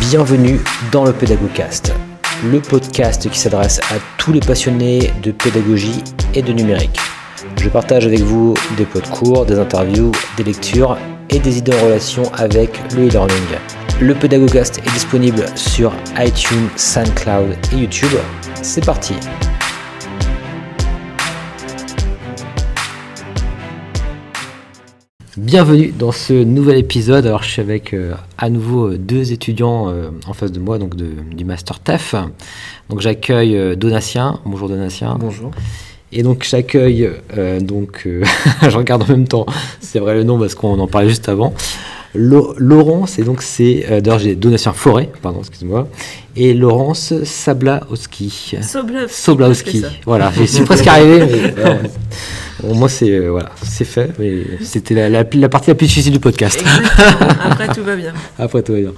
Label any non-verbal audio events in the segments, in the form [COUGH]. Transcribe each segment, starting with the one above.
Bienvenue dans le Pédagogcast, le podcast qui s'adresse à tous les passionnés de pédagogie et de numérique. Je partage avec vous des pots cours, des interviews, des lectures et des idées en relation avec le e-learning. Le Pédagogcast est disponible sur iTunes, SoundCloud et YouTube. C'est parti Bienvenue dans ce nouvel épisode. Alors, je suis avec euh, à nouveau euh, deux étudiants euh, en face de moi, donc du Master TEF. Donc, j'accueille Donatien. Bonjour Donatien. Bonjour. Et donc, j'accueille, donc, [LAUGHS] je regarde en même temps, c'est vrai le nom parce qu'on en parlait juste avant. Laurence, et donc c'est, d'ailleurs j'ai Donatien Forêt, pardon, excuse-moi, et Laurence Sablaowski. Soblowski. Voilà, j'y suis [LAUGHS] presque arrivé. Mais, moi, c'est euh, voilà, c'est fait, mais c'était la, la, partie la plus difficile du podcast. [LAUGHS] Après, tout va bien. Après, tout va bien.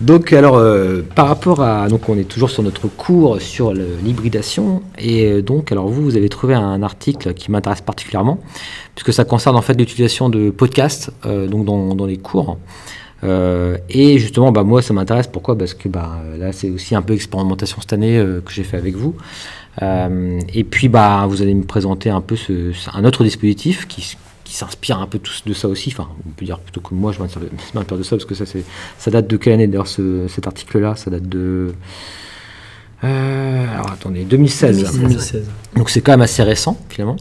Donc, alors, euh, par rapport à. Donc, on est toujours sur notre cours sur l'hybridation. Et euh, donc, alors, vous, vous avez trouvé un article qui m'intéresse particulièrement, puisque ça concerne en fait l'utilisation de podcasts donc dans, dans les cours. Euh, et justement, bah, moi, ça m'intéresse. Pourquoi? Parce que bah, là, c'est aussi un peu expérimentation cette année que j'ai fait avec vous. Euh, et puis, bah, vous allez me présenter un peu ce, un autre dispositif qui, qui s'inspire un peu tous de ça aussi. Enfin, on peut dire plutôt que moi, je m'inspire de ça parce que ça, ça date de quelle année d'ailleurs cet article-là? Ça date de. Euh, alors attendez, 2016. 2016. Donc c'est quand même assez récent finalement.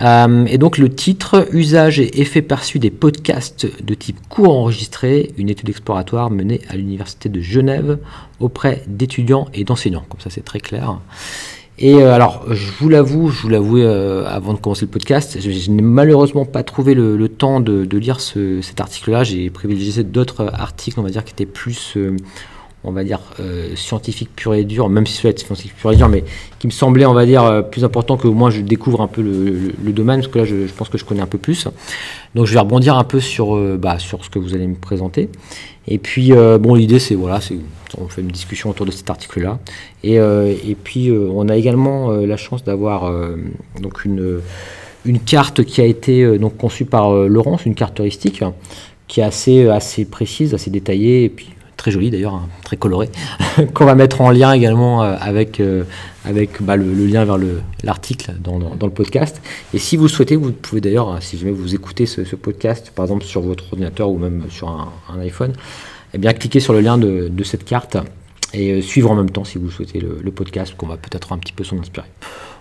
Euh, et donc le titre Usage et effet perçu des podcasts de type cours enregistré, une étude exploratoire menée à l'université de Genève auprès d'étudiants et d'enseignants. Comme ça c'est très clair. Et euh, alors, je vous l'avoue, je vous l'avoue euh, avant de commencer le podcast, je, n'ai malheureusement pas trouvé le, temps de, lire cet article-là. J'ai privilégié d'autres articles, on va dire, qui étaient plus, euh, on va dire, scientifiques pur et dur, même si celui-là est scientifique pur et dur, mais qui me semblait, on va dire, plus important que moi je découvre un peu le, domaine, parce que là, je, pense que je connais un peu plus. Donc, je vais rebondir un peu sur, bah, sur ce que vous allez me présenter. Et puis, bon, l'idée, c'est, voilà, on fait une discussion autour de cet article-là. Et, euh, puis, euh, on a également euh, la chance d'avoir donc une, une carte qui a été donc conçue par Laurence, une carte touristique, qui est assez, assez précise, assez détaillée, et puis très jolie d'ailleurs, hein, très colorée, [LAUGHS] qu'on va mettre en lien également avec, avec bah, le, lien vers l'article dans, le podcast. Et si vous le souhaitez, vous pouvez d'ailleurs, si jamais vous écoutez ce, podcast, par exemple sur votre ordinateur ou même sur un, un iPhone, eh bien, cliquez sur le lien de, cette carte et euh, suivre en même temps si vous souhaitez le, podcast, qu'on va peut-être un petit peu s'en inspirer.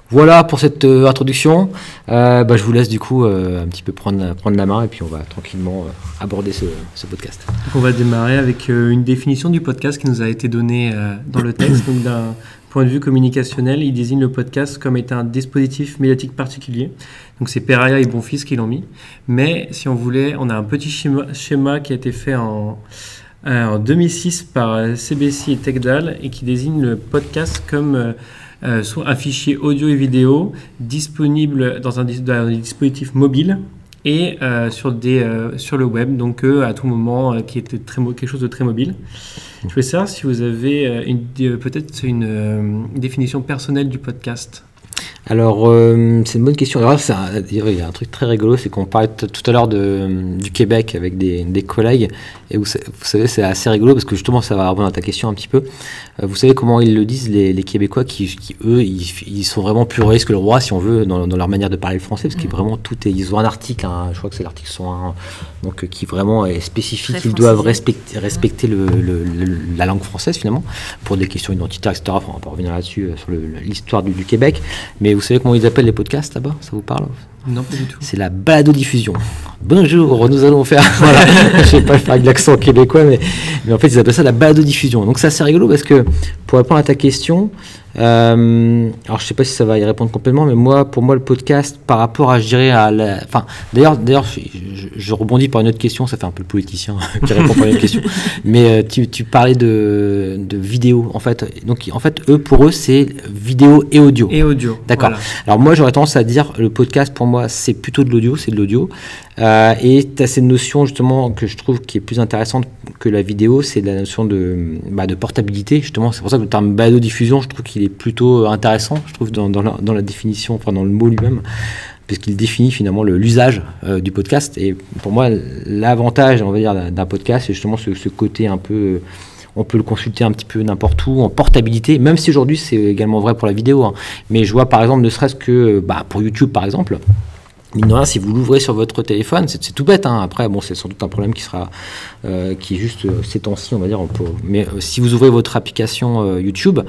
Voilà pour cette euh, introduction. Euh, bah, je vous laisse du coup un petit peu prendre, prendre la main et puis on va tranquillement aborder ce, podcast. on va démarrer avec une définition du podcast qui nous a été donnée dans le texte. Donc d'un point de vue communicationnel, il désigne le podcast comme étant un dispositif médiatique particulier. Donc c'est Peraya et Bonfils qui l'ont mis. Mais si on voulait, on a un petit schéma, qui a été fait en euh, en 2006 par CBC et TechDAL et qui désigne le podcast comme euh, euh, soit un fichier audio et vidéo disponible dans un, dispositif mobile et sur, des, sur le web, donc à tout moment, qui était très, quelque chose de très mobile. Je voulais savoir si vous avez peut-être une définition personnelle du podcast. Alors, euh, c'est une bonne question. Il y a un truc très rigolo, c'est qu'on parlait tout à l'heure du Québec avec des, collègues, et vous, savez, c'est assez rigolo parce que justement, ça va répondre à ta question un petit peu. Euh, vous savez comment ils le disent, les, Québécois, qui, eux, ils, sont vraiment plus puristes que le roi, si on veut, dans, leur manière de parler le français, parce qu'ils vraiment tout est, ils ont un article, hein, je crois que c'est l'article 101, donc euh, qui vraiment est spécifique, ils doivent respecter, respecter la langue française finalement, pour des questions identitaires, etc. Enfin, on va revenir là-dessus sur l'histoire du, du Québec, mais vous savez comment ils appellent les podcasts là-bas? Ça vous parle? Non, pas du tout. C'est la balado-diffusion. Bonjour, nous allons faire. [LAUGHS] Voilà, je sais pas faire avec l'accent québécois, mais, en fait, ils appellent ça la balado-diffusion. Donc, c'est assez rigolo parce que pour répondre à ta question, euh, alors je sais pas si ça va y répondre complètement, mais moi, pour moi, le podcast, par rapport à, je dirais, à la, enfin, d'ailleurs, d'ailleurs, je, rebondis par une autre question, ça fait un peu le politicien [LAUGHS] qui répond par une autre question, [LAUGHS] mais euh, tu, tu, parlais de, de vidéo, en fait, donc en fait, eux, pour eux, c'est vidéo et audio. Et audio. D'accord. Alors moi, j'aurais tendance à dire, le podcast, pour moi, c'est plutôt de l'audio, c'est de l'audio, euh, et tu as cette notion justement que je trouve qui est plus intéressante que la vidéo, c'est la notion de, bah, de portabilité, justement, c'est pour ça que le terme balado diffusion, je trouve qu'il est plutôt intéressant, je trouve, dans, dans, la, définition, enfin dans le mot lui-même puisqu'il définit finalement l'usage du podcast. Et pour moi, l'avantage, on va dire, d'un podcast, c'est justement ce, côté un peu on peut le consulter un petit peu n'importe où, en portabilité, même si aujourd'hui c'est également vrai pour la vidéo. Hein. Mais je vois par exemple, ne serait-ce que bah, pour YouTube par exemple, Mine si vous l'ouvrez sur votre téléphone, c'est tout bête. Hein. Après, bon, c'est sans doute un problème qui sera, euh, qui est juste euh, ces temps-ci, on va dire. Mais euh, si vous ouvrez votre application YouTube,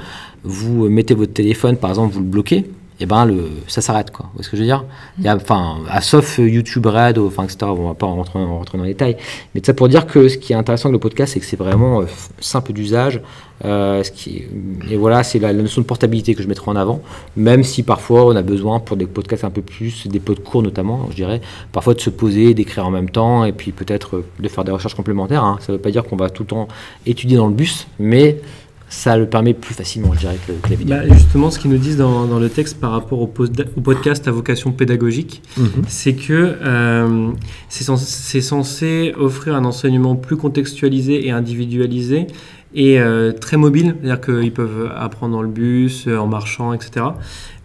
vous mettez votre téléphone, par exemple, vous le bloquez, et eh ben le, ça s'arrête quoi. Vous voyez ce que je veux dire? Enfin, à, sauf YouTube Red, enfin etc. On va pas rentrer, rentrer dans les détails, mais ça pour dire que ce qui est intéressant avec le podcast, c'est que c'est vraiment euh, simple d'usage. Euh, ce qui, et voilà, c'est la, notion de portabilité que je mettrai en avant, même si parfois on a besoin pour des podcasts un peu plus, des pods courts notamment, je dirais, parfois de se poser, d'écrire en même temps, et puis peut-être de faire des recherches complémentaires. Hein. Ça ne veut pas dire qu'on va tout le temps étudier dans le bus, mais ça le permet plus facilement, je dirais, que, la vidéo. Bah, justement, ce qu'ils nous disent dans, dans, le texte par rapport au, podcast à vocation pédagogique, mhm. c'est que euh, c'est censé, censé, offrir un enseignement plus contextualisé et individualisé et euh, très mobile, c'est-à-dire qu'ils peuvent apprendre dans le bus, euh, en marchant, etc.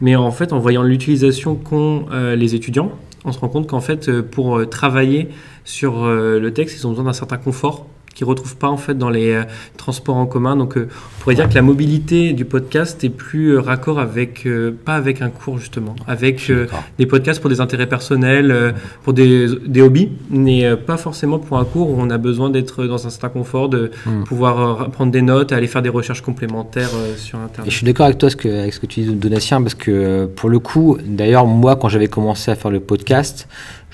Mais en fait, en voyant l'utilisation qu'ont les étudiants, on se rend compte qu'en fait, pour travailler sur le texte, ils ont besoin d'un certain confort qu'ils retrouvent pas en fait dans les euh, transports en commun. Donc, euh, on pourrait dire que la mobilité du podcast est plus euh, raccord avec pas avec un cours justement, avec des podcasts pour des intérêts personnels, pour des, des, hobbies, mais pas forcément pour un cours où on a besoin d'être dans un certain confort, de hmm. pouvoir prendre des notes, aller faire des recherches complémentaires sur internet. Et je suis d'accord avec toi ce que, avec ce que tu dis Donatien parce que pour le coup, d'ailleurs moi quand j'avais commencé à faire le podcast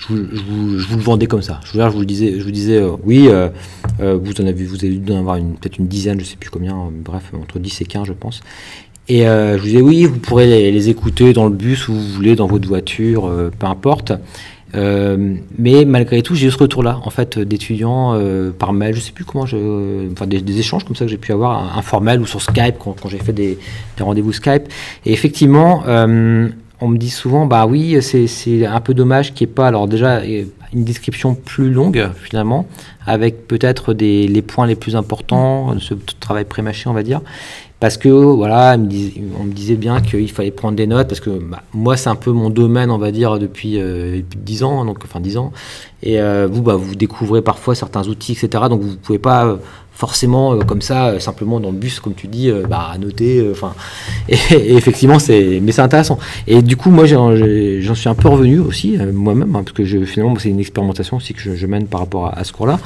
je vous, le vendais comme ça. Je vous, disais, euh, oui, euh, euh, vous en avez, vous avez dû en avoir peut-être une dizaine, je sais plus combien, bref, entre 10 et 15, je pense. Et je vous disais oui, vous pourrez les, écouter dans le bus où vous voulez, dans votre voiture, peu importe. mais malgré tout, j'ai eu ce retour-là, en fait, d'étudiants par mail, je sais plus comment, enfin des, échanges comme ça que j'ai pu avoir, informels ou sur Skype quand, j'ai fait des rendez-vous Skype. Et effectivement, on me dit souvent, bah oui, c'est un peu dommage qu'il n'y ait pas, alors déjà, une description plus longue finalement, avec peut-être les points les plus importants, ce travail pré-mâché, on va dire. Parce que voilà, on me disait bien qu'il fallait prendre des notes, parce que bah, moi, c'est un peu mon domaine, on va dire, depuis, euh, 10 ans, donc, enfin 10 ans. Et euh, vous, bah, vous découvrez parfois certains outils, etc. Donc vous ne pouvez pas forcément euh, comme ça, euh, simplement dans le bus, comme tu dis, euh, bah, à noter. Enfin, [LAUGHS] et, effectivement, c'est, intéressant. Et du coup, moi, j'en, suis un peu revenu aussi moi-même, hein, parce que finalement, c'est une expérimentation aussi que je, mène par rapport à, ce cours-là.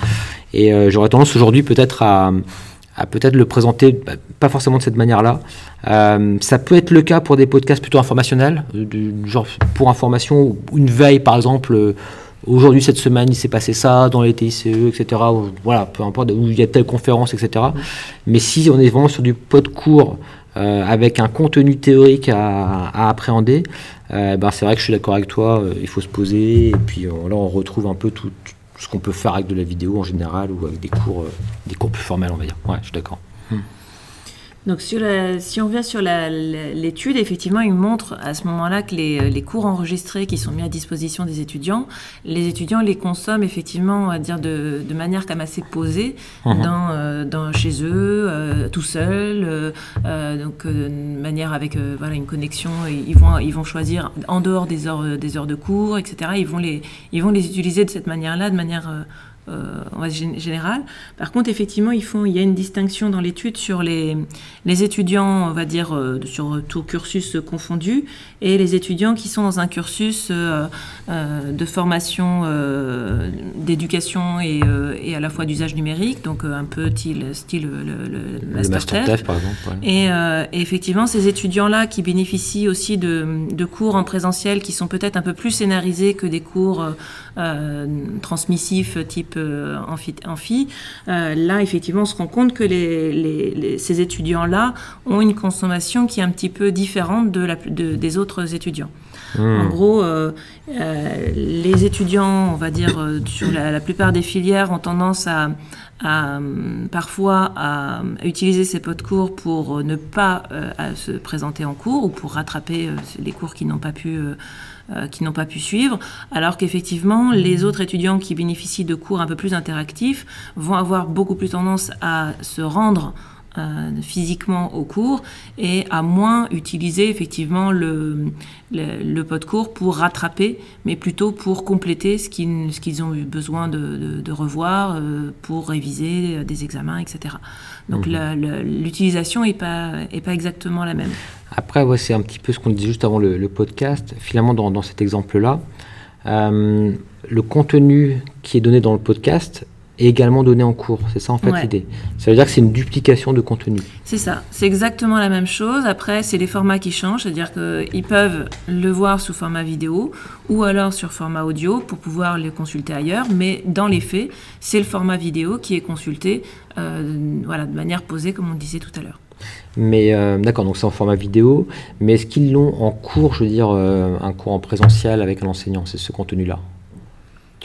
Et j'aurais tendance aujourd'hui peut-être à, à peut-être le présenter, bah, pas forcément de cette manière-là. ça peut être le cas pour des podcasts plutôt informationnels, du, genre pour information, une veille par exemple Aujourd'hui, cette semaine, il s'est passé ça dans les TICE, etc. Voilà, peu importe, où il y a telle conférence, etc. Mais si on est vraiment sur du pod court, euh, avec un contenu théorique à, appréhender, euh, ben c'est vrai que je suis d'accord avec toi, euh, il faut se poser, et puis là on retrouve un peu tout, ce qu'on peut faire avec de la vidéo en général, ou avec des cours, des cours plus formels, on va dire. Ouais, je suis d'accord. Donc sur si on vient sur l'étude, effectivement, il montre à ce moment-là que les, cours enregistrés qui sont mis à disposition des étudiants, les étudiants les consomment effectivement, à dire de, manière quand même assez posée, mhm. euh, dans, chez eux, euh, tout seuls, euh, donc de manière avec voilà une connexion. Ils vont ils vont choisir en dehors des heures des heures de cours, etc. Ils vont les ils vont les utiliser de cette manière-là, de manière euh, général. Par contre, effectivement, ils font, il y a une distinction dans l'étude sur les, les étudiants, on va dire, euh, sur tout cursus confondu, et les étudiants qui sont dans un cursus euh, de formation, d'éducation et, et, à la fois d'usage numérique, donc un peu style, style le, le, master, par exemple. Et, et, effectivement, ces étudiants-là qui bénéficient aussi de, de, cours en présentiel qui sont peut-être un peu plus scénarisés que des cours transmissifs type euh, amphi. Euh, là, effectivement, on se rend compte que ces étudiants-là ont une consommation qui est un petit peu différente de la, des autres étudiants. Hmm. En gros, euh, les étudiants, on va dire, sur la, plupart des filières, ont tendance à, parfois à, utiliser ces pots de cours pour ne pas se présenter en cours ou pour rattraper les cours qui n'ont pas pu euh, qui n'ont pas pu suivre, alors qu'effectivement, les autres étudiants qui bénéficient de cours un peu plus interactifs vont avoir beaucoup plus tendance à se rendre physiquement au cours et à moins utiliser effectivement le, le, le pod cours pour rattraper, mais plutôt pour compléter ce qu'ils, ce qu'ils ont eu besoin de, de, de revoir euh, pour réviser des examens, etc. Donc Mhm. l'utilisation n'est pas, est pas exactement la même. Après, ouais, c'est un petit peu ce qu'on disait juste avant le, le podcast. Finalement, dans, dans cet exemple-là, euh, le contenu qui est donné dans le podcast est également donné en cours. C'est ça en fait Ouais. l'idée. Ça veut dire que c'est une duplication de contenu. C'est ça, c'est exactement la même chose. Après, c'est les formats qui changent, c'est-à-dire qu'ils peuvent le voir sous format vidéo ou alors sur format audio pour pouvoir le consulter ailleurs. Mais dans les faits, c'est le format vidéo qui est consulté euh, voilà, de manière posée, comme on disait tout à l'heure. Mais euh, d'accord, donc c'est en format vidéo. Mais est-ce qu'ils l'ont en cours, je veux dire, euh, un cours en présentiel avec un enseignant? C'est ce contenu-là.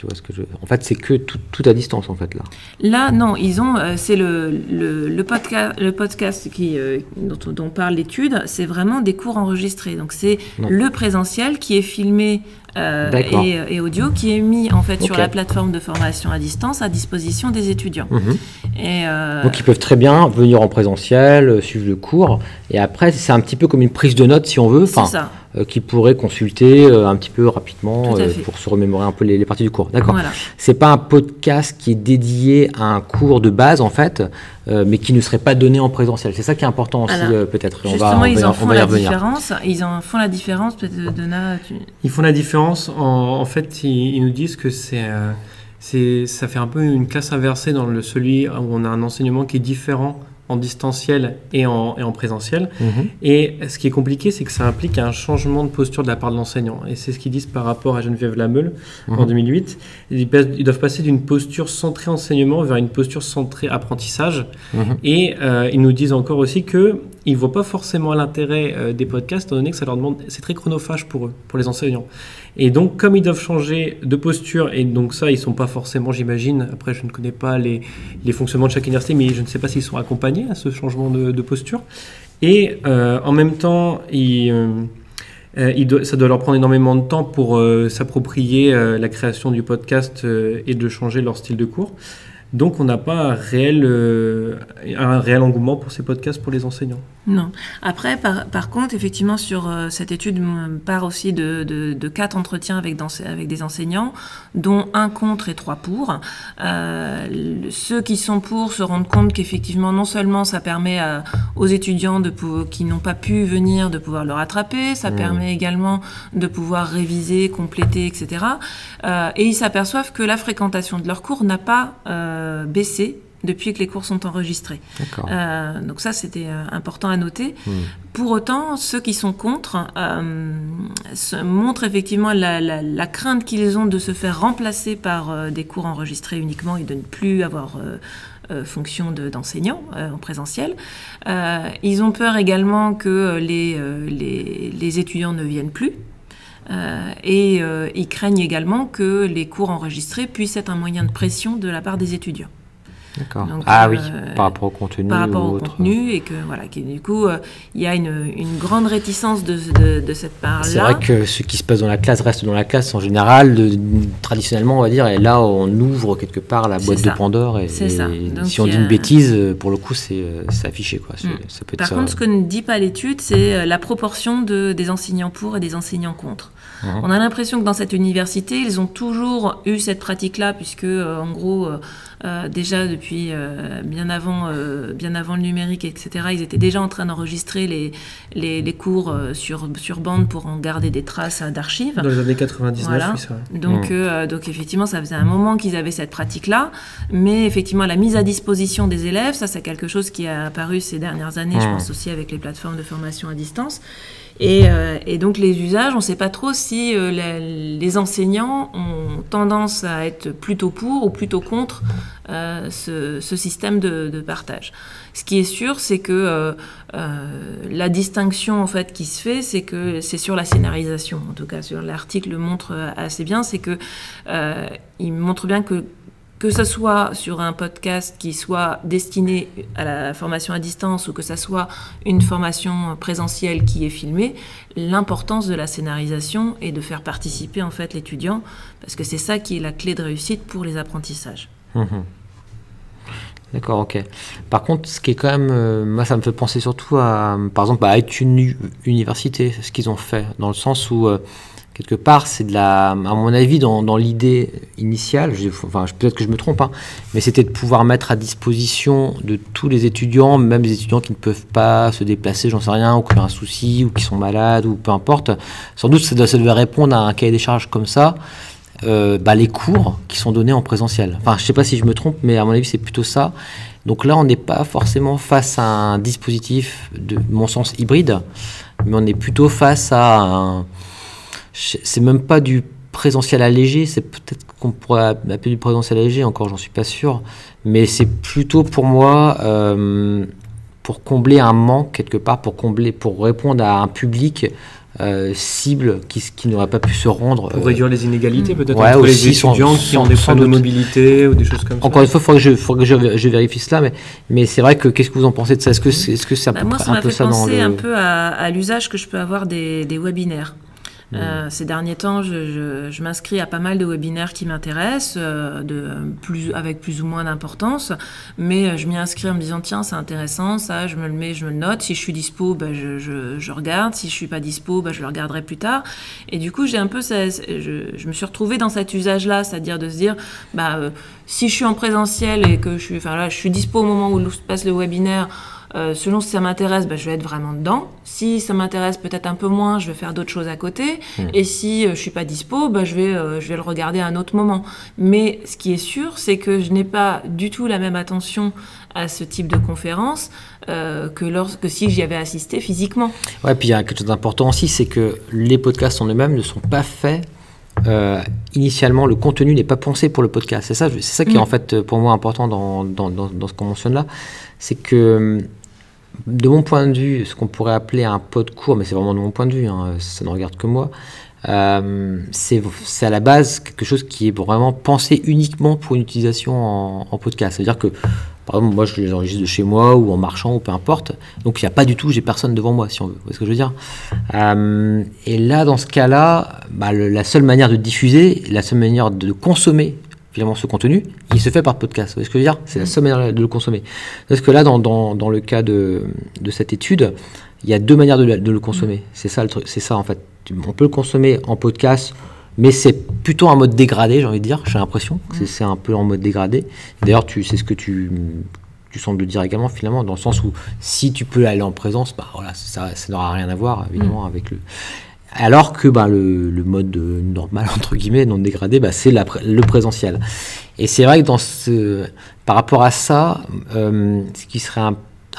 Tu vois ce que je. En fait, c'est que tout, tout à distance en fait là. Là, non, ils ont, euh, c'est le, le, le, podca- le podcast qui, euh, dont, dont parle l'étude, c'est vraiment des cours enregistrés. Donc c'est le présentiel qui est filmé euh, et, et audio, qui est mis en fait sur la plateforme de formation à distance à disposition des étudiants. Mhm. Et euh, Donc ils peuvent très bien venir en présentiel, euh, suivre le cours, et après c'est un petit peu comme une prise de notes si on veut, enfin, ça. euh, qu'ils pourraient consulter un petit peu rapidement pour se remémorer un peu les, les parties du cours. D'accord. Voilà. C'est pas un podcast qui est dédié à un cours de base en fait, euh, mais qui ne serait pas donné en présentiel. C'est ça qui est important aussi euh, peut-être. On Justement, va, on ils en on font va y la différence. Ils en font la différence. Peut-être Donna, tu... Ils font la différence. En, en fait, ils, ils nous disent que c'est, euh, c'est, ça fait un peu une classe inversée dans le celui où on a un enseignement qui est différent en distanciel et en, et en présentiel. Mhm. Et ce qui est compliqué, c'est que ça implique un changement de posture de la part de l'enseignant. Et c'est ce qu'ils disent par rapport à Geneviève Lameule en Mhm. 2008. Ils, passent- ils doivent passer d'une posture centrée enseignement vers une posture centrée apprentissage. Mhm. Et euh, ils nous disent encore aussi que ils voient pas forcément l'intérêt euh, des podcasts, étant donné que ça leur demande, c'est très chronophage pour eux, pour les enseignants. Et donc, comme ils doivent changer de posture, et donc ça, ils sont pas forcément, j'imagine. Après, je ne connais pas les, les fonctionnements de chaque université, mais je ne sais pas s'ils sont accompagnés à ce changement de, posture. Et euh, en même temps, euh, ça doit leur prendre énormément de temps pour s'approprier la création du podcast et de changer leur style de cours. Donc, on n'a pas un réel, euh, un réel engouement pour ces podcasts pour les enseignants. Non. Après, par, par contre, effectivement, sur euh, cette étude, part aussi de, de, de quatre entretiens avec, des enseignants, dont un contre et trois pour. Euh, ceux qui sont pour se rendent compte qu'effectivement, non seulement ça permet à- aux étudiants de qui n'ont pas pu venir de pouvoir le rattraper, ça Mmh. permet également de pouvoir réviser, compléter, etc. Euh, et ils s'aperçoivent que la fréquentation de leurs cours n'a pas euh, baissé depuis que les cours sont enregistrés. Euh, donc ça, c'était euh, important à noter. Mhm. Pour autant, ceux qui sont contre euh, se montrent effectivement la, la- la crainte qu'ils ont de se faire remplacer par euh, des cours enregistrés uniquement et de ne plus avoir fonction de- d'enseignant en présentiel. Ils ont peur également que les, les, les étudiants ne viennent plus. Euh, et euh, ils craignent également que les cours enregistrés puissent être un moyen de pression de la part des étudiants. D'accord. Ah euh, oui, par rapport au contenu. par rapport ou au autre. contenu et que voilà, qui, du coup, euh, il y a une, une grande réticence de, de, de cette part-là. C'est vrai que ce qui se passe dans la classe reste dans la classe en général, de- traditionnellement on va dire, et là on ouvre quelque part la boîte de Pandore, et, C'est ça. Donc, si on dit une bêtise, euh, pour le coup c'est euh, c'est affiché. Quoi. Mm. Ça peut être Par ça. contre, ce que ne dit pas l'étude, c'est euh, la proportion de, des enseignants pour et des enseignants contre. Mhm. On a l'impression que dans cette université, ils ont toujours eu cette pratique-là, puisque euh, en gros, euh, euh, déjà depuis euh, bien avant, euh, bien avant le numérique, etc., ils étaient déjà en train d'enregistrer les, les, les cours euh, sur, sur bande pour en garder des traces euh, d'archives. Dans les années 99, Voilà. oui, c'est vrai. Donc, Mm. euh, donc effectivement, ça faisait un moment qu'ils avaient cette pratique-là, mais effectivement, la mise à disposition des élèves, ça c'est quelque chose qui a apparu ces dernières années, je Mm. pense aussi avec les plateformes de formation à distance. Et, euh, et donc les usages, on ne sait pas trop si euh, les, enseignants ont tendance à être plutôt pour ou plutôt contre euh, ce, système de, partage. Ce qui est sûr, c'est que la distinction en fait qui se fait, c'est que c'est sur la scénarisation. En tout cas, sur l'article le montre assez bien, c'est que il montre bien que que ce soit sur un podcast qui soit destiné à la formation à distance ou que ce soit une formation présentielle qui est filmée, l'importance de la scénarisation est de faire participer en fait l'étudiant parce que c'est ça qui est la clé de réussite pour les apprentissages. Mhm. D'accord, ok. Par contre, ce qui est quand même, euh, moi, ça me fait penser surtout à, par exemple, à une université, ce qu'ils ont fait, dans le sens où euh, quelque part, c'est de la, à mon avis, dans, dans l'idée initiale, peut-être que je me trompe, hein, mais c'était de pouvoir mettre à disposition de tous les étudiants, même les étudiants qui ne peuvent pas se déplacer, j'en sais rien, ou qui ont un souci, ou qui sont malades, ou peu importe. Sans doute, ça, ça devait répondre à un cahier des charges comme ça. Euh, bah, les cours qui sont donnés en présentiel. Enfin, je ne sais pas si je me trompe, mais à mon avis, c'est plutôt ça. Donc là, on n'est pas forcément face à un dispositif, de mon sens, hybride, mais on est plutôt face à un... C'est même pas du présentiel allégé, c'est peut-être qu'on pourrait appeler du présentiel allégé, encore j'en suis pas sûr, mais c'est plutôt pour moi euh, pour combler un manque quelque part, pour combler, pour répondre à un public euh, cible qui, qui n'aurait pas pu se rendre. Pour réduire les inégalités, peut-être entre les étudiants qui ont des problèmes de mobilité ou des choses comme ça. Encore une fois, il faudrait que, je, faudrait que je, vérifie cela, mais, mais c'est vrai que qu'est-ce que vous en pensez de ça? Est-ce que c'est est -ce c'est bah, moi, ça un peu ça dans le... un peu à, à l'usage que je peux avoir des, des webinaires. Euh, ces derniers temps, je, je, m'inscris à pas mal de webinaires qui m'intéressent, euh, de plus, avec plus ou moins d'importance, mais euh, je m'y inscris en me disant tiens c'est intéressant, ça je me le mets, je me le note. Si je suis dispo, bah, je, je, regarde. Si je suis pas dispo, bah, je le regarderai plus tard. Et du coup j'ai un peu, je, me suis retrouvée dans cet usage-là, c'est-à-dire de se dire bah si je suis en présentiel et que je suis, enfin là je suis dispo au moment où se passe le webinaire euh, selon si ça m'intéresse, bah, je vais être vraiment dedans. Si ça m'intéresse peut-être un peu moins, je vais faire d'autres choses à côté. Hmm. Et si euh, je suis pas dispo, bah, je, vais, euh, je vais le regarder à un autre moment. Mais ce qui est sûr, c'est que je n'ai pas du tout la même attention à ce type de conférence que, lorsque, si j'y avais assisté physiquement. Ouais, puis il y a quelque chose d'important aussi, c'est que les podcasts en eux-mêmes ne sont pas faits initialement, le contenu n'est pas pensé pour le podcast. C'est ça, c'est ça qui est hmm. en fait pour moi important dans, dans, dans, dans ce qu'on mentionne là. C'est que de mon point de vue, ce qu'on pourrait appeler un pod court, mais c'est vraiment de mon point de vue, hein, ça ne regarde que moi, euh, c'est à la base quelque chose qui est vraiment pensé uniquement pour une utilisation en, podcast. C'est-à-dire que, par exemple, moi je les enregistre de chez moi ou en marchant ou peu importe, donc il n'y a pas du tout, j'ai personne devant moi si on veut. Vous voyez ce que je veux dire euh, Et là, dans ce cas-là, bah, la seule manière de diffuser, la seule manière de consommer finalement ce contenu, il se fait par podcast. Vous voyez ce que je veux dire? C'est la seule manière de le consommer. Parce que là, dans, dans, dans le cas de, de, cette étude, il y a deux manières de, de le consommer. C'est ça le truc, c'est ça en fait. On peut le consommer en podcast, mais c'est plutôt en mode dégradé, j'ai envie de dire. J'ai l'impression que c'est un peu en mode dégradé. D'ailleurs, tu c'est ce que tu tu sembles dire également finalement dans le sens où si tu peux aller en présence, bah voilà, ça, ça n'aura rien à voir évidemment avec le alors que bah, le, mode normal, [LAUGHS] entre guillemets, non dégradé, bah, c'est le présentiel. Et c'est vrai que dans ce, par rapport à ça, euh, ce qui serait un,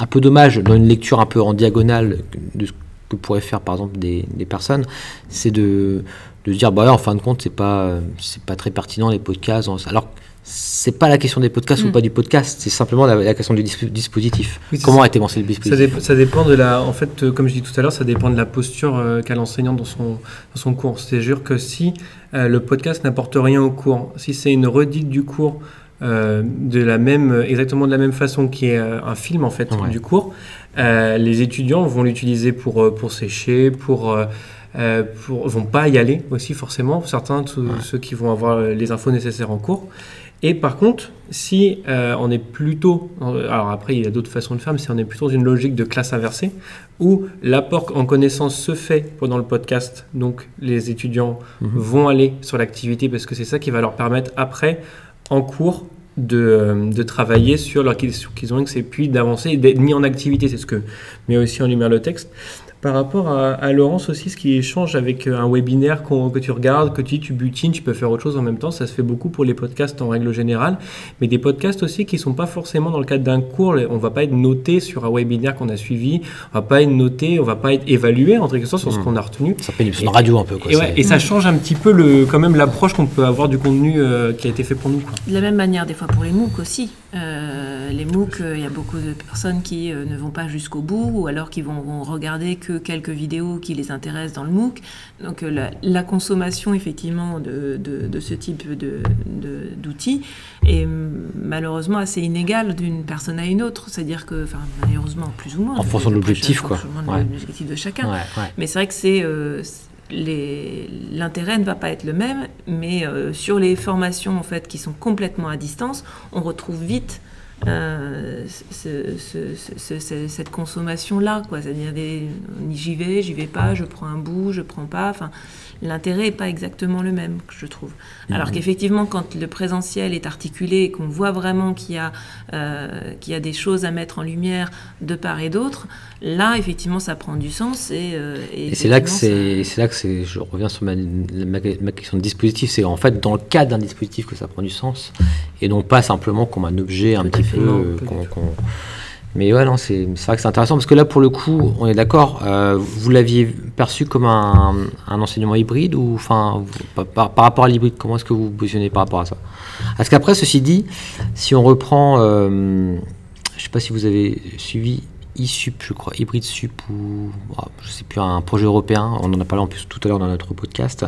peu dommage dans une lecture un peu en diagonale de ce que pourraient faire par exemple des, personnes, c'est de, de dire, bah en fin de compte, c'est pas, c'est pas très pertinent les podcasts. Alors c'est pas la question des podcasts ou mm. pas du podcast, c'est simplement la, question du dispositif. Comment a été pensé le dispositif ça, dépend de la. En fait, euh, comme je dis tout à l'heure, ça dépend de la posture euh, qu'a l'enseignant dans son, dans son cours. C'est-à-dire que si euh, le podcast n'apporte rien au cours, si c'est une redite du cours de la même, exactement de la même façon qui est un film en fait du cours, les étudiants vont l'utiliser pour, pour sécher, pour. Euh, pour, vont pas y aller aussi forcément, certains, ceux qui vont avoir les infos nécessaires en cours. Et par contre, si euh, on est plutôt, alors après il y a d'autres façons de faire, mais si on est plutôt dans une logique de classe inversée, où l'apport en connaissance se fait pendant le podcast, donc les étudiants mhm. vont aller sur l'activité parce que c'est ça qui va leur permettre après, en cours, de, euh, de travailler sur leur qu'ils ont et puis d'avancer d'être mis en activité. C'est ce que met aussi en lumière le texte. Par rapport à, Laurence aussi, ce qui échange avec euh, un webinaire que tu regardes, que tu, tu butines, tu peux faire autre chose en même temps, ça se fait beaucoup pour les podcasts en règle générale, mais des podcasts aussi qui ne sont pas forcément dans le cadre d'un cours, on ne va pas être noté sur un webinaire qu'on a suivi, on va pas être noté, on va pas être évalué en quelque sorte sur ce hmm. qu'on a retenu. Ça fait une radio un peu. Quoi, et, ça change un petit peu le, quand même l'approche qu'on peut avoir du contenu euh, qui a été fait pour nous. Quoi. De la même manière des fois pour les MOOC aussi. Euh, les MOOC, il y a beaucoup de personnes qui ne vont pas jusqu'au bout ou alors qui vont, vont regarder que quelques vidéos qui les intéressent dans le MOOC. Donc euh, la, consommation effectivement de, de, ce type d'outils est malheureusement assez inégale d'une personne à une autre. C'est-à-dire que, enfin malheureusement plus ou moins. En fonction de l'objectif quoi. l'objectif de chacun. Mais c'est vrai que c'est euh, l'intérêt ne va pas être le même, mais euh, sur les formations en fait qui sont complètement à distance, on retrouve vite euh, ce- ce- ce- ce- cette consommation-là, quoi. C'est-à-dire, j'y vais, j'y vais pas, je prends un bout, je prends pas. Enfin, l'intérêt n'est pas exactement le même, je trouve. Alors qu'effectivement, quand le présentiel est articulé et qu'on voit vraiment qu'il y, a, euh, qu'il y a des choses à mettre en lumière de part et d'autre, là, effectivement, ça prend du sens. Et, euh, Et c'est là que c'est, c'est là que c'est, je reviens sur ma, ma, ma question de dispositif, c'est en fait dans le cadre d'un dispositif que ça prend du sens, et non pas simplement comme un objet un Tout petit peu. Euh, qu'on- qu'on- Mais ouais, non, c'est, vrai que c'est intéressant parce que là, pour le coup, on est d'accord. euh, vous l'aviez perçu comme un, enseignement hybride ou, enfin, par, par- rapport à l'hybride, comment est-ce que vous vous positionnez par rapport à ça? Parce qu'après, ceci dit, si on reprend, euh, je sais pas si vous avez suivi ISUP, je crois, hybride sup ou ah, je sais plus un projet européen. On en a parlé en plus tout à l'heure dans notre podcast.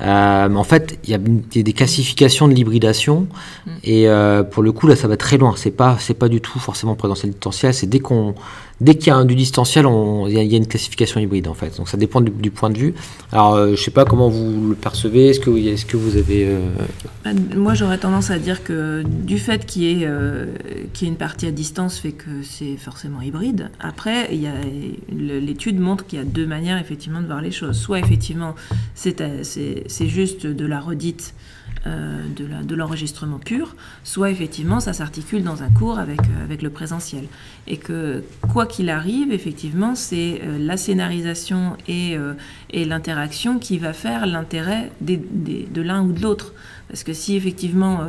Euh, en fait, il y a a des classifications de l'hybridation Mm. et euh, pour le coup là, ça va très loin. C'est pas c'est pas du tout forcément présentiel distanciel. C'est dès qu'on dès qu'il y a un- du distanciel, il y, a- une classification hybride en fait. Donc ça dépend du, point de vue. Alors euh, je sais pas comment vous le percevez. Est-ce que vous avez euh, Bah, Moi, j'aurais tendance à dire que du fait qu'il y, euh, y ait une partie à distance fait que c'est forcément hybride. Après, l'étude montre qu'il y a deux manières effectivement de voir les choses. Soit effectivement, c'est juste de la redite euh, de, l'enregistrement pur, soit effectivement ça s'articule dans un cours avec, euh, avec le présentiel. Et que quoi qu'il arrive, effectivement, c'est euh, la scénarisation et, et l'interaction qui va faire l'intérêt de l'un ou de l'autre. Parce que si effectivement,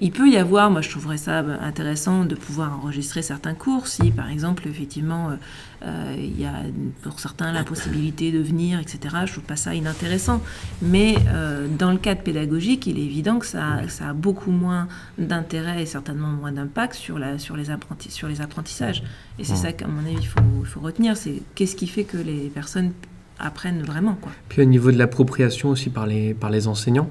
il peut y avoir, moi je trouverais ça euh, intéressant de pouvoir enregistrer certains cours, si par exemple, effectivement, euh, euh, il y a pour certains la possibilité de venir, etc. Je trouve pas ça inintéressant. Mais euh, dans le cadre pédagogique, il est évident que ça, ça a beaucoup moins d'intérêt et certainement moins d'impact sur, la, sur, les apprentis, sur les apprentissages. Et c'est Ouais. ça qu'à mon avis, il faut, il faut retenir, c'est qu'est-ce qui fait que les personnes apprennent vraiment. Puis au niveau de l'appropriation aussi par les, par les enseignants,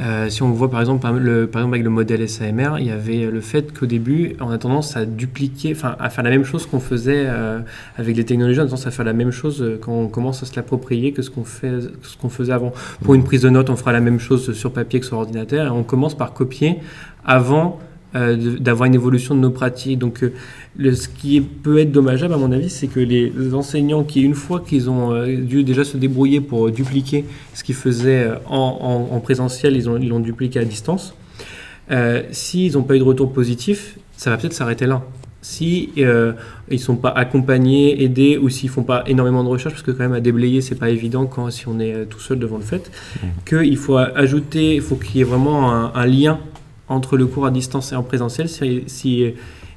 euh, si on voit par exemple, le, par exemple avec le modèle SAMR, il y avait le fait qu'au début, on a tendance à dupliquer, enfin à faire la même chose qu'on faisait euh, avec les technologies, on a tendance à faire la même chose euh, quand on commence à se l'approprier que ce qu'on qu'on faisait avant. Pour une prise de notes, on fera la même chose sur papier que sur ordinateur, et on commence par copier avant euh, d'avoir une évolution de nos pratiques. Donc, euh, le, ce qui peut être dommageable, à mon avis, c'est que les enseignants qui, une fois qu'ils ont euh, dû déjà se débrouiller pour dupliquer ce qu'ils faisaient en, en- en présentiel, ils ont- ils l'ont dupliqué à distance. S'ils n'ont pas eu de retour positif, ça va peut-être s'arrêter là. Si euh, ils sont pas accompagnés, aidés, ou s'ils font pas énormément de recherches, parce que quand même à déblayer c'est pas évident quand si on est tout seul devant le fait, qu'il faut ajouter, il faut qu'il y ait vraiment un, un lien entre le cours à distance et en présentiel. Si, si, euh,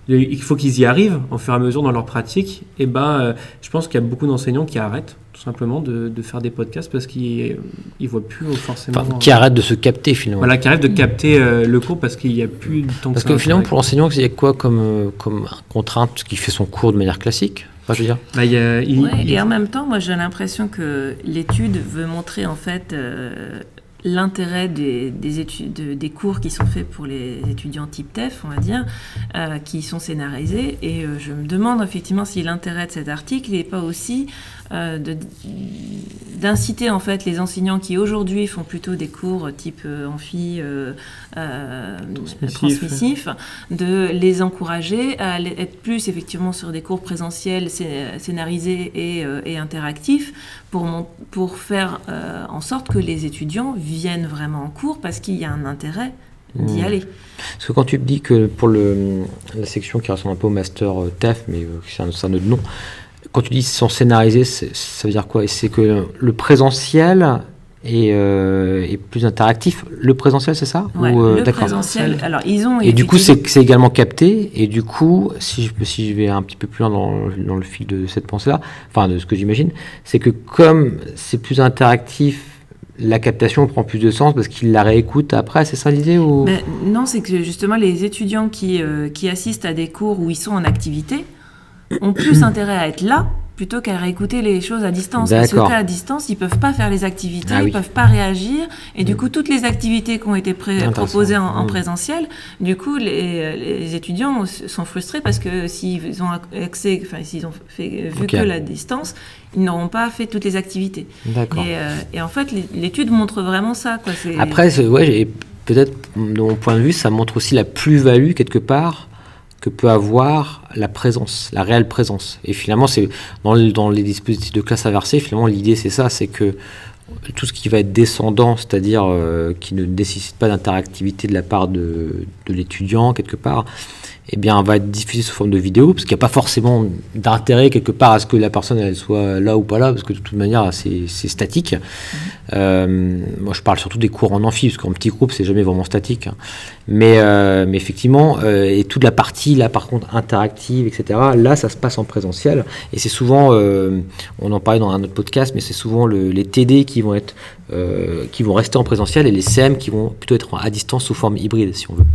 il faut qu'ils y arrivent au fur et à mesure dans leur pratique. Et ben, euh, je pense qu'il y a beaucoup d'enseignants qui arrêtent tout simplement de, de faire des podcasts parce qu'ils ne voient plus forcément. enfin, qui arrêtent de se capter finalement Voilà, qui arrêtent de capter euh, le cours parce qu'il n'y a plus de temps Parce que finalement, pour l'enseignant, il y a quoi comme, euh, comme contrainte qui fait son cours de manière classique? Enfin, je veux dire. Bah, il y a- il- Ouais, il- et en même temps, moi j'ai l'impression que l'étude veut montrer en fait euh, l'intérêt des, des, études, de- des cours qui sont faits pour les étudiants type TEF, on va dire, euh, qui sont scénarisés. Et euh, je me demande effectivement si l'intérêt de cet article n'est pas aussi euh, d'inciter en fait les enseignants qui aujourd'hui font plutôt des cours type euh, amphi euh, euh, Transmissif. transmissif, de les encourager à être plus effectivement sur des cours présentiels scé- scénarisés et, et interactifs pour, mon- pour faire en sorte que les étudiants viennent vraiment en cours parce qu'il y a un intérêt d'y Mmh. aller. Parce que quand tu me dis que pour le, la section qui ressemble un peu au master TEF, mais c'est un, c'est un autre nom, quand tu dis sont scénarisés, ça veut dire quoi? C'est que le présentiel est, euh, est plus interactif. Le présentiel, c'est ça? Ouais, Ou, euh, le présentiel, alors ils ont Et du coup, c'est également capté. Et du coup, si je, si je vais un petit peu plus loin dans, dans le fil de cette pensée-là, enfin de ce que j'imagine, c'est que comme c'est plus interactif, la captation prend plus de sens parce qu'il la réécoute après, c'est ça l'idée ou... Ben, non, c'est que justement les étudiants qui, euh, qui assistent à des cours où ils sont en activité ont plus [CLEARS THROAT] intérêt à être là plutôt qu'à réécouter les choses à distance. Parce D'accord. qu'à distance, ils peuvent pas faire les activités, Ah oui. ils peuvent pas réagir. Et du coup, toutes les activités qui ont été proposées en, en Mm. présentiel, du coup, les, les étudiants sont frustrés parce que s'ils ont accès, enfin, s'ils ont fait, vu que la distance, ils n'auront pas fait toutes les activités. D'accord. Et, euh, et en fait, l'é- l'étude montre vraiment ça. Quoi. Après, ouais, peut-être de mon point de vue, ça montre aussi la plus-value quelque part que peut avoir la présence, la réelle présence. Et finalement, c'est dans, les dispositifs de classe inversée, finalement, l'idée c'est ça, c'est que tout ce qui va être descendant, c'est-à-dire euh, qui ne nécessite pas d'interactivité de la part de, de l'étudiant quelque part, eh bien, va être diffusé sous forme de vidéo, parce qu'il n'y a pas forcément d'intérêt quelque part à ce que la personne elle soit là ou pas là, parce que de toute manière, c'est statique. Mhm. Euh, moi, je parle surtout des cours en amphi, parce qu'en petit groupe, c'est jamais vraiment statique. Hein. Mais, euh, mais effectivement, euh, et toute la partie, là, par contre, interactive, etc., là, ça se passe en présentiel. Et c'est souvent, on en parlait dans un autre podcast, mais c'est souvent les TD qui vont, être, qui vont rester en présentiel et les CM qui vont plutôt être à distance sous forme hybride, si on veut.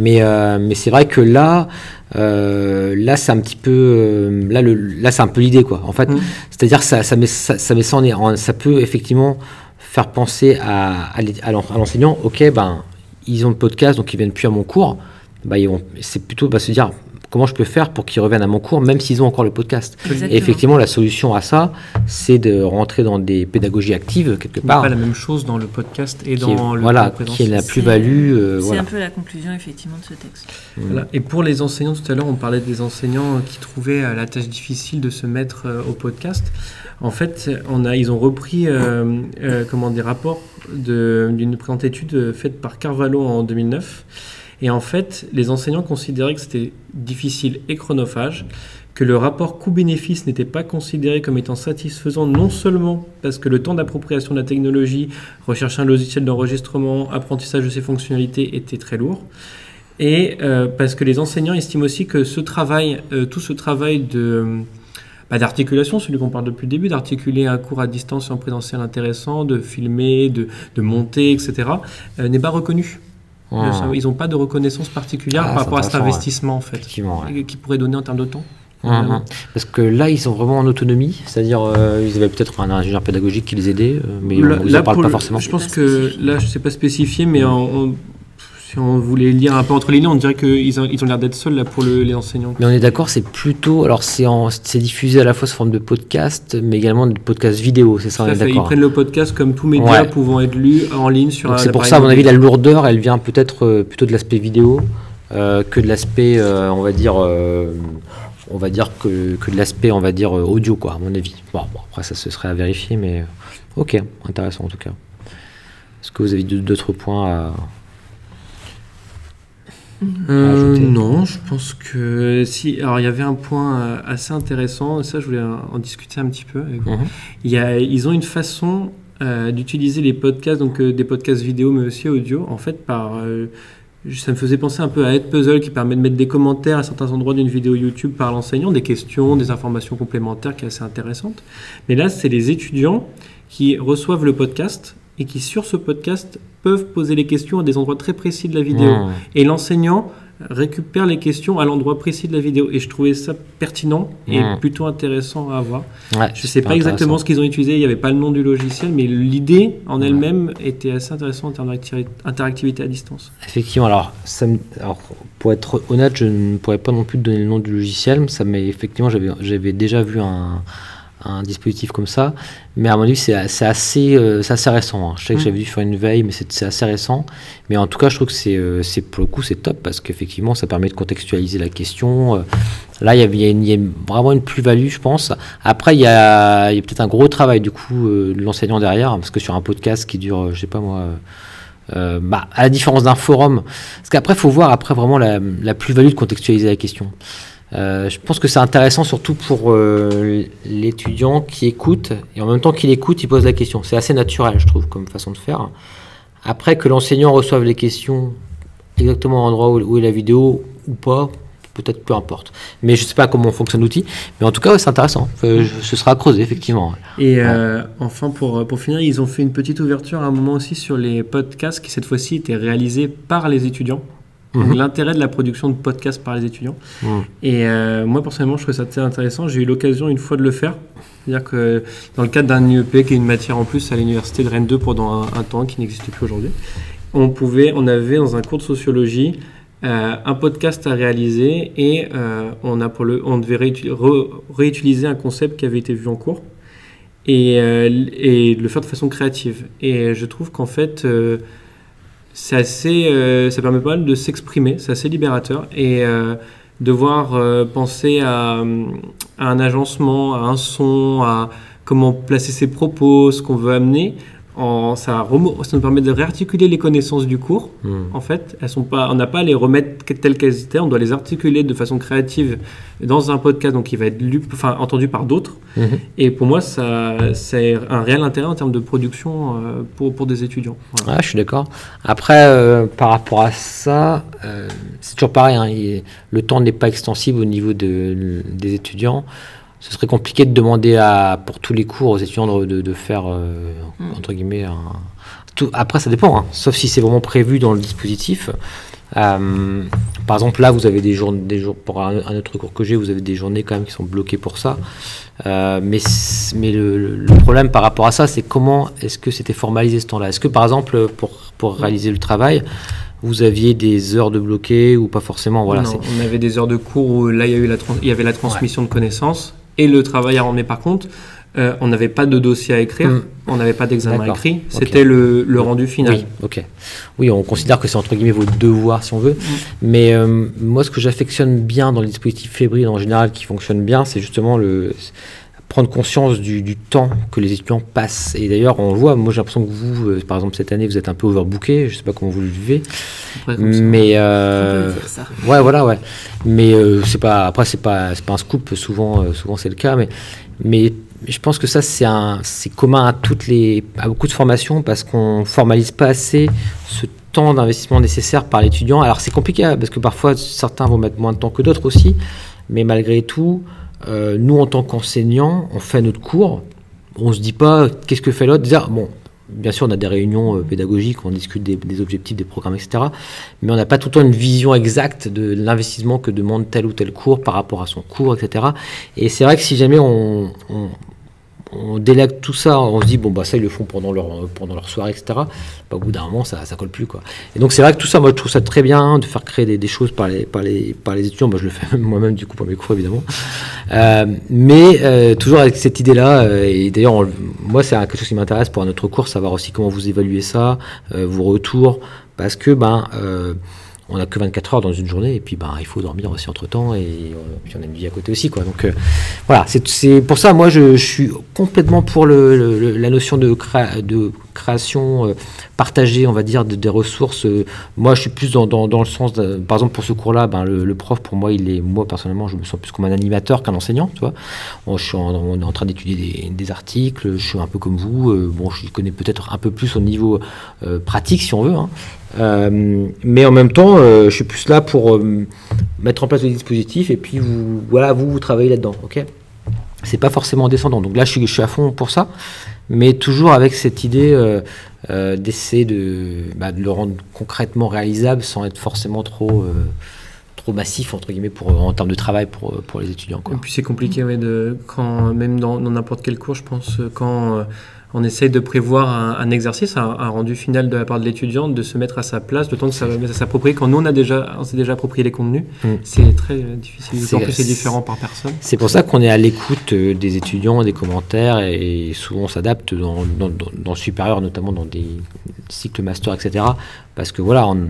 Mais, euh, mais c'est vrai que là, euh, là c'est un petit peu, euh, là, le, là c'est un peu l'idée quoi. En fait, mm. c'est-à-dire ça, ça met ça, ça, met ça, en, ça peut effectivement faire penser à, à l'enseignant. Ok, ben ils ont le podcast, donc ils viennent plus à mon cours. Ben, c'est plutôt bah, se dire comment je peux faire pour qu'ils reviennent à mon cours, même s'ils ont encore le podcast. Et effectivement, la solution à ça, c'est de rentrer dans des pédagogies actives quelque part. Pas la même chose dans le podcast et dans le voilà, qui est la plus-value. Euh, c'est un peu la conclusion effectivement de ce texte. Voilà. Et pour les enseignants, tout à l'heure, on parlait des enseignants qui trouvaient la tâche difficile de se mettre euh, au podcast. En fait, on a, ils ont repris euh, comment, des rapports d'une présente étude faite par Carvalho en 2009 et en fait, les enseignants considéraient que c'était difficile et chronophage, que le rapport coût-bénéfice n'était pas considéré comme étant satisfaisant, non seulement parce que le temps d'appropriation de la technologie, rechercher un logiciel d'enregistrement, apprentissage de ses fonctionnalités était très lourd, et euh, parce que les enseignants estiment aussi que euh, tout ce travail de bah, d'articulation, celui qu'on parle depuis le début, d'articuler un cours à distance et en présentiel intéressant, de filmer, de, de monter, etc., euh, n'est pas reconnu. Ils n'ont pas de reconnaissance particulière ah, par rapport à cet investissement, en fait, qui pourrait donner en termes de temps. Parce que là, ils sont vraiment en autonomie, c'est-à-dire euh, ils avaient peut-être un ingénieur pédagogique qui les aidait, euh, mais on ne parle pas forcément. Je pense que là, je ne sais pas spécifier, mais on, si on voulait lire un peu entre les lignes, on dirait qu'ils ont, ils ont l'air d'être seuls là pour les enseignants. Mais on est d'accord, c'est plutôt. Alors, c'est, c'est diffusé à la fois sous forme de podcast, mais également de podcast vidéo, c'est ça, on est d'accord. Ils prennent le podcast comme tout média pouvant être lu en ligne sur Donc, C'est pour ça, à mon avis, la lourdeur, elle vient peut-être euh, plutôt de l'aspect vidéo euh, que de l'aspect, euh, on va dire. on va dire que, que de l'aspect, on va dire, audio, quoi, à mon avis. Bon, après, ça se serait à vérifier, mais ok, intéressant en tout cas. Est-ce que vous avez d'autres points à, euh, non, je pense que si. Alors, il y avait un point euh, assez intéressant, ça, je voulais en discuter un petit peu avec vous. Mhm. Il y a, ils ont une façon euh, d'utiliser les podcasts, donc des podcasts vidéo, mais aussi audio, en fait, par. ça me faisait penser un peu à Edpuzzle qui permet de mettre des commentaires à certains endroits d'une vidéo YouTube par l'enseignant, des questions, des informations complémentaires qui est assez intéressante. Mais là, c'est les étudiants qui reçoivent le podcast et qui, sur ce podcast, peuvent poser les questions à des endroits très précis de la vidéo. Mmh. Et l'enseignant récupère les questions à l'endroit précis de la vidéo. Et je trouvais ça pertinent et mmh. plutôt intéressant à voir. je ne sais pas exactement ce qu'ils ont utilisé, il n'y avait pas le nom du logiciel, mais l'idée en elle-même était assez intéressante en termes d'interactivité à distance. Effectivement, alors, ça alors, pour être honnête, je ne pourrais pas non plus donner le nom du logiciel, ça, mais effectivement, j'avais déjà vu un un dispositif comme ça. Mais à mon avis, c'est assez, euh, assez récent. Hein. Je sais que mm. j'avais dû faire une veille, mais c'est assez récent. Mais en tout cas, je trouve que c'est euh, pour le coup, c'est top parce qu'effectivement, ça permet de contextualiser la question. Euh, là, il y, a, vraiment une plus-value, je pense. Après, il y a, peut-être un gros travail du coup de l'enseignant derrière, parce que sur un podcast qui dure, je sais pas moi. bah, à la différence d'un forum, parce qu'après, il faut voir après vraiment la, la plus-value de contextualiser la question. Euh, je pense que c'est intéressant surtout pour euh, l'étudiant qui écoute et en même temps qu'il écoute, il pose la question. C'est assez naturel, je trouve, comme façon de faire. Après que l'enseignant reçoive les questions exactement à l'endroit où, est la vidéo ou pas, peut-être peu importe. Mais je ne sais pas comment fonctionne l'outil, mais en tout cas, c'est intéressant. ce sera creusé, effectivement. Et euh, enfin, pour, pour finir, ils ont fait une petite ouverture à un moment aussi sur les podcasts qui, cette fois-ci, étaient réalisés par les étudiants. Mhm. L'intérêt de la production de podcasts par les étudiants. Mhm. Et euh, moi, personnellement, je trouve ça très intéressant. J'ai eu l'occasion une fois de le faire. C'est-à-dire que dans le cadre d'un IEP, qui est une matière en plus à l'université de Rennes 2 pendant un, temps qui n'existe plus aujourd'hui, on, pouvait, on avait dans un cours de sociologie euh, un podcast à réaliser et euh, on, a pour le, on devait réutiliser un concept qui avait été vu en cours et, et le faire de façon créative. Et je trouve qu'en fait c'est assez, euh, ça permet pas mal de s'exprimer, c'est assez libérateur et euh, devoir euh, penser à, à un agencement, à un son, à comment placer ses propos, ce qu'on veut amener. En, ça, ça nous permet de réarticuler les connaissances du cours. Hmm. En fait, elles sont pas, on n'a pas à les remettre telles qu'elles étaient, on doit les articuler de façon créative dans un podcast, donc qui va être lu, enfin, entendu par d'autres. Mhm. Et pour moi, ça, c'est un réel intérêt en termes de production euh, pour, pour des étudiants. Voilà. Ah, je suis d'accord. Après, euh, par rapport à ça, euh, c'est toujours pareil. hein, il- le temps n'est pas extensible au niveau de- des étudiants. Ce serait compliqué de demander à, pour tous les cours aux étudiants de, de- de faire, euh, Mm. entre guillemets, un... tout- après, ça dépend, hein, sauf si c'est vraiment prévu dans le dispositif. Euh, par exemple, là, vous avez des jours, des jours pour un, un autre cours que j'ai, vous avez des journées quand même qui sont bloquées pour ça. Euh, mais mais le, problème par rapport à ça, c'est comment est-ce que c'était formalisé ce temps-là? Est-ce que par exemple, pour, pour réaliser le travail, vous aviez des heures de bloqué ou pas forcément? Voilà, Non, on avait des heures de cours où là, il y, a eu la il y avait la transmission de connaissances et le travail à rendre. Mais par contre, euh, on n'avait pas de dossier à écrire, Mm. on n'avait pas d'examen écrit, Ok. c'était le, le rendu final. Oui, ok. Oui, on considère que c'est entre guillemets vos devoirs si on veut. Mais euh, moi, ce que j'affectionne bien dans les dispositifs fébriles en général qui fonctionnent bien, c'est justement le prendre conscience du, du temps que les étudiants passent. Et d'ailleurs, on le voit, moi j'ai l'impression que vous, euh, par exemple cette année, vous êtes un peu overbooké, je sais pas comment vous le vivez, mais... Euh, ça. Ouais, voilà, ouais. Mais euh, c'est pas. Après, c'est pas, c'est pas un scoop. Souvent, euh, souvent c'est le cas. Mais, mais je pense que ça, c'est un, c'est commun à toutes les, à beaucoup de formations parce qu'on formalise pas assez ce temps d'investissement nécessaire par l'étudiant. Alors c'est compliqué hein, parce que parfois certains vont mettre moins de temps que d'autres aussi. Mais malgré tout, euh, nous en tant qu'enseignants, on fait notre cours. On se dit pas qu'est-ce que fait l'autre? Bon. Bien sûr, on a des réunions euh, pédagogiques, on discute des, objectifs, des programmes, etc mais on n'a pas tout le temps une vision exacte de l'investissement que demande tel ou tel cours par rapport à son cours, etc. Et c'est vrai que si jamais on, on délègue tout ça, on se dit, bon, bah ça, ils le font pendant leur, pendant leur soirée, etc. Bah, au bout d'un moment, ça, ça colle plus, quoi. Et donc, c'est vrai que tout ça, moi, je trouve ça très bien de faire créer des, choses par les, par, les, par les étudiants. Moi, je le fais [LAUGHS] moi-même, du coup, pour mes cours, évidemment. Euh, mais euh, toujours avec cette idée-là, euh, et d'ailleurs, moi, c'est quelque chose qui m'intéresse pour un autre cours, savoir aussi comment vous évaluez ça, vos retours, parce que, ben, on n'a que 24 heures dans une journée, et puis ben, il faut dormir aussi entre temps, et euh, puis on a une vie à côté aussi. Quoi. Donc euh, voilà, c'est- pour ça, moi je, suis complètement pour le, la notion de, de création euh, partagée, on va dire, de- des ressources. Euh, moi je suis plus dans, le sens, par exemple pour ce cours-là, ben, le, le prof pour moi, il est, moi personnellement, je me sens plus comme un animateur qu'un enseignant. Tu vois. On, est en train d'étudier des, articles, je suis un peu comme vous, euh, bon, je connais peut-être un peu plus au niveau pratique si on veut. hein. Mais en même temps, je suis plus là pour mettre en place des dispositifs et puis vous, voilà, vous, vous travaillez là-dedans, ok C'est pas forcément descendant. Donc là, je suis à fond pour ça, mais toujours avec cette idée euh, euh, d'essayer de, bah, de le rendre concrètement réalisable sans être forcément trop, euh, trop massif entre guillemets pour en termes de travail pour, pour les étudiants. Et Quoi. puis c'est compliqué, quand, même dans n'importe quel cours, je pense, quand on essaye de prévoir un, un exercice, un, un rendu final de la part de l'étudiant, de se mettre à sa place, le temps que ça s'approprier. Quand nous, on, a déjà, on s'est déjà approprié les contenus, Mm. c'est très euh, difficile. Plus, c'est différent par personne. C'est pour ça qu'on est à l'écoute euh, des étudiants, des commentaires, et souvent on s'adapte dans, dans, dans- dans le supérieur, notamment dans des cycles master, etc. Parce que voilà, on-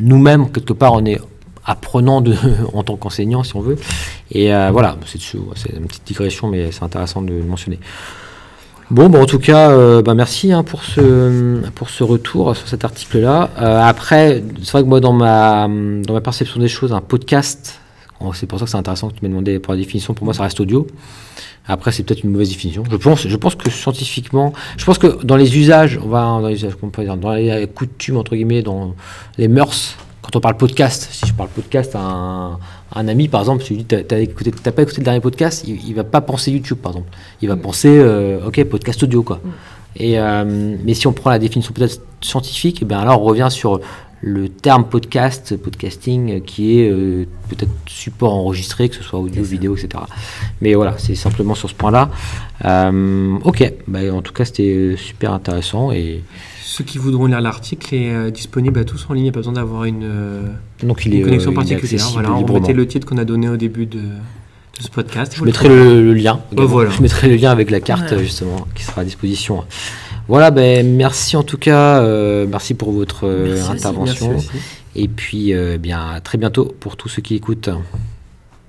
nous-mêmes, quelque part, on est apprenant de, [LAUGHS] en tant qu'enseignant, si on veut. Et euh, voilà, c'est c'est une petite digression, mais c'est intéressant de le mentionner. Bon, bon, en tout cas, euh, bah, merci hein, pour, ce, pour ce retour sur cet article-là. Euh, après, c'est vrai que moi, dans ma, dans ma perception des choses, un podcast, oh, c'est pour ça que c'est intéressant que tu m'aies demandé pour la définition. Pour moi, ça reste audio. Après, c'est peut-être une mauvaise définition. Je pense, je pense que scientifiquement, je pense que dans les usages, on va dans les on peut dans les coutumes entre guillemets, dans les mœurs, quand on parle podcast, si je parle podcast à un, un ami, par exemple, si je lui dis t'as, pas écouté le dernier podcast, il, il va pas penser YouTube, par exemple. Il va penser, euh, ok, podcast audio, quoi. Et euh, mais si on prend la définition peut-être scientifique, et bien alors on revient sur le terme podcast, podcasting, euh, qui est euh, peut-être support enregistré, que ce soit audio, vidéo, etc. Mais voilà, c'est simplement sur ce point-là. Ok, bah, en tout cas c'était super intéressant et Ceux qui voudront lire l'article est euh, disponible à tous en ligne, il n'y a pas besoin d'avoir une, euh, donc il une est, connexion euh, il est particulière. Voilà, on remettait le titre qu'on a donné au début de, de ce podcast. Je mettrai le, le lien. voilà. Je mettrai le lien avec la carte Ouais. justement qui sera à disposition. Voilà, ben, merci en tout cas, euh, merci pour votre euh, aussi, intervention. Merci aussi. Et puis, euh, eh bien, à très bientôt pour tous ceux qui écoutent.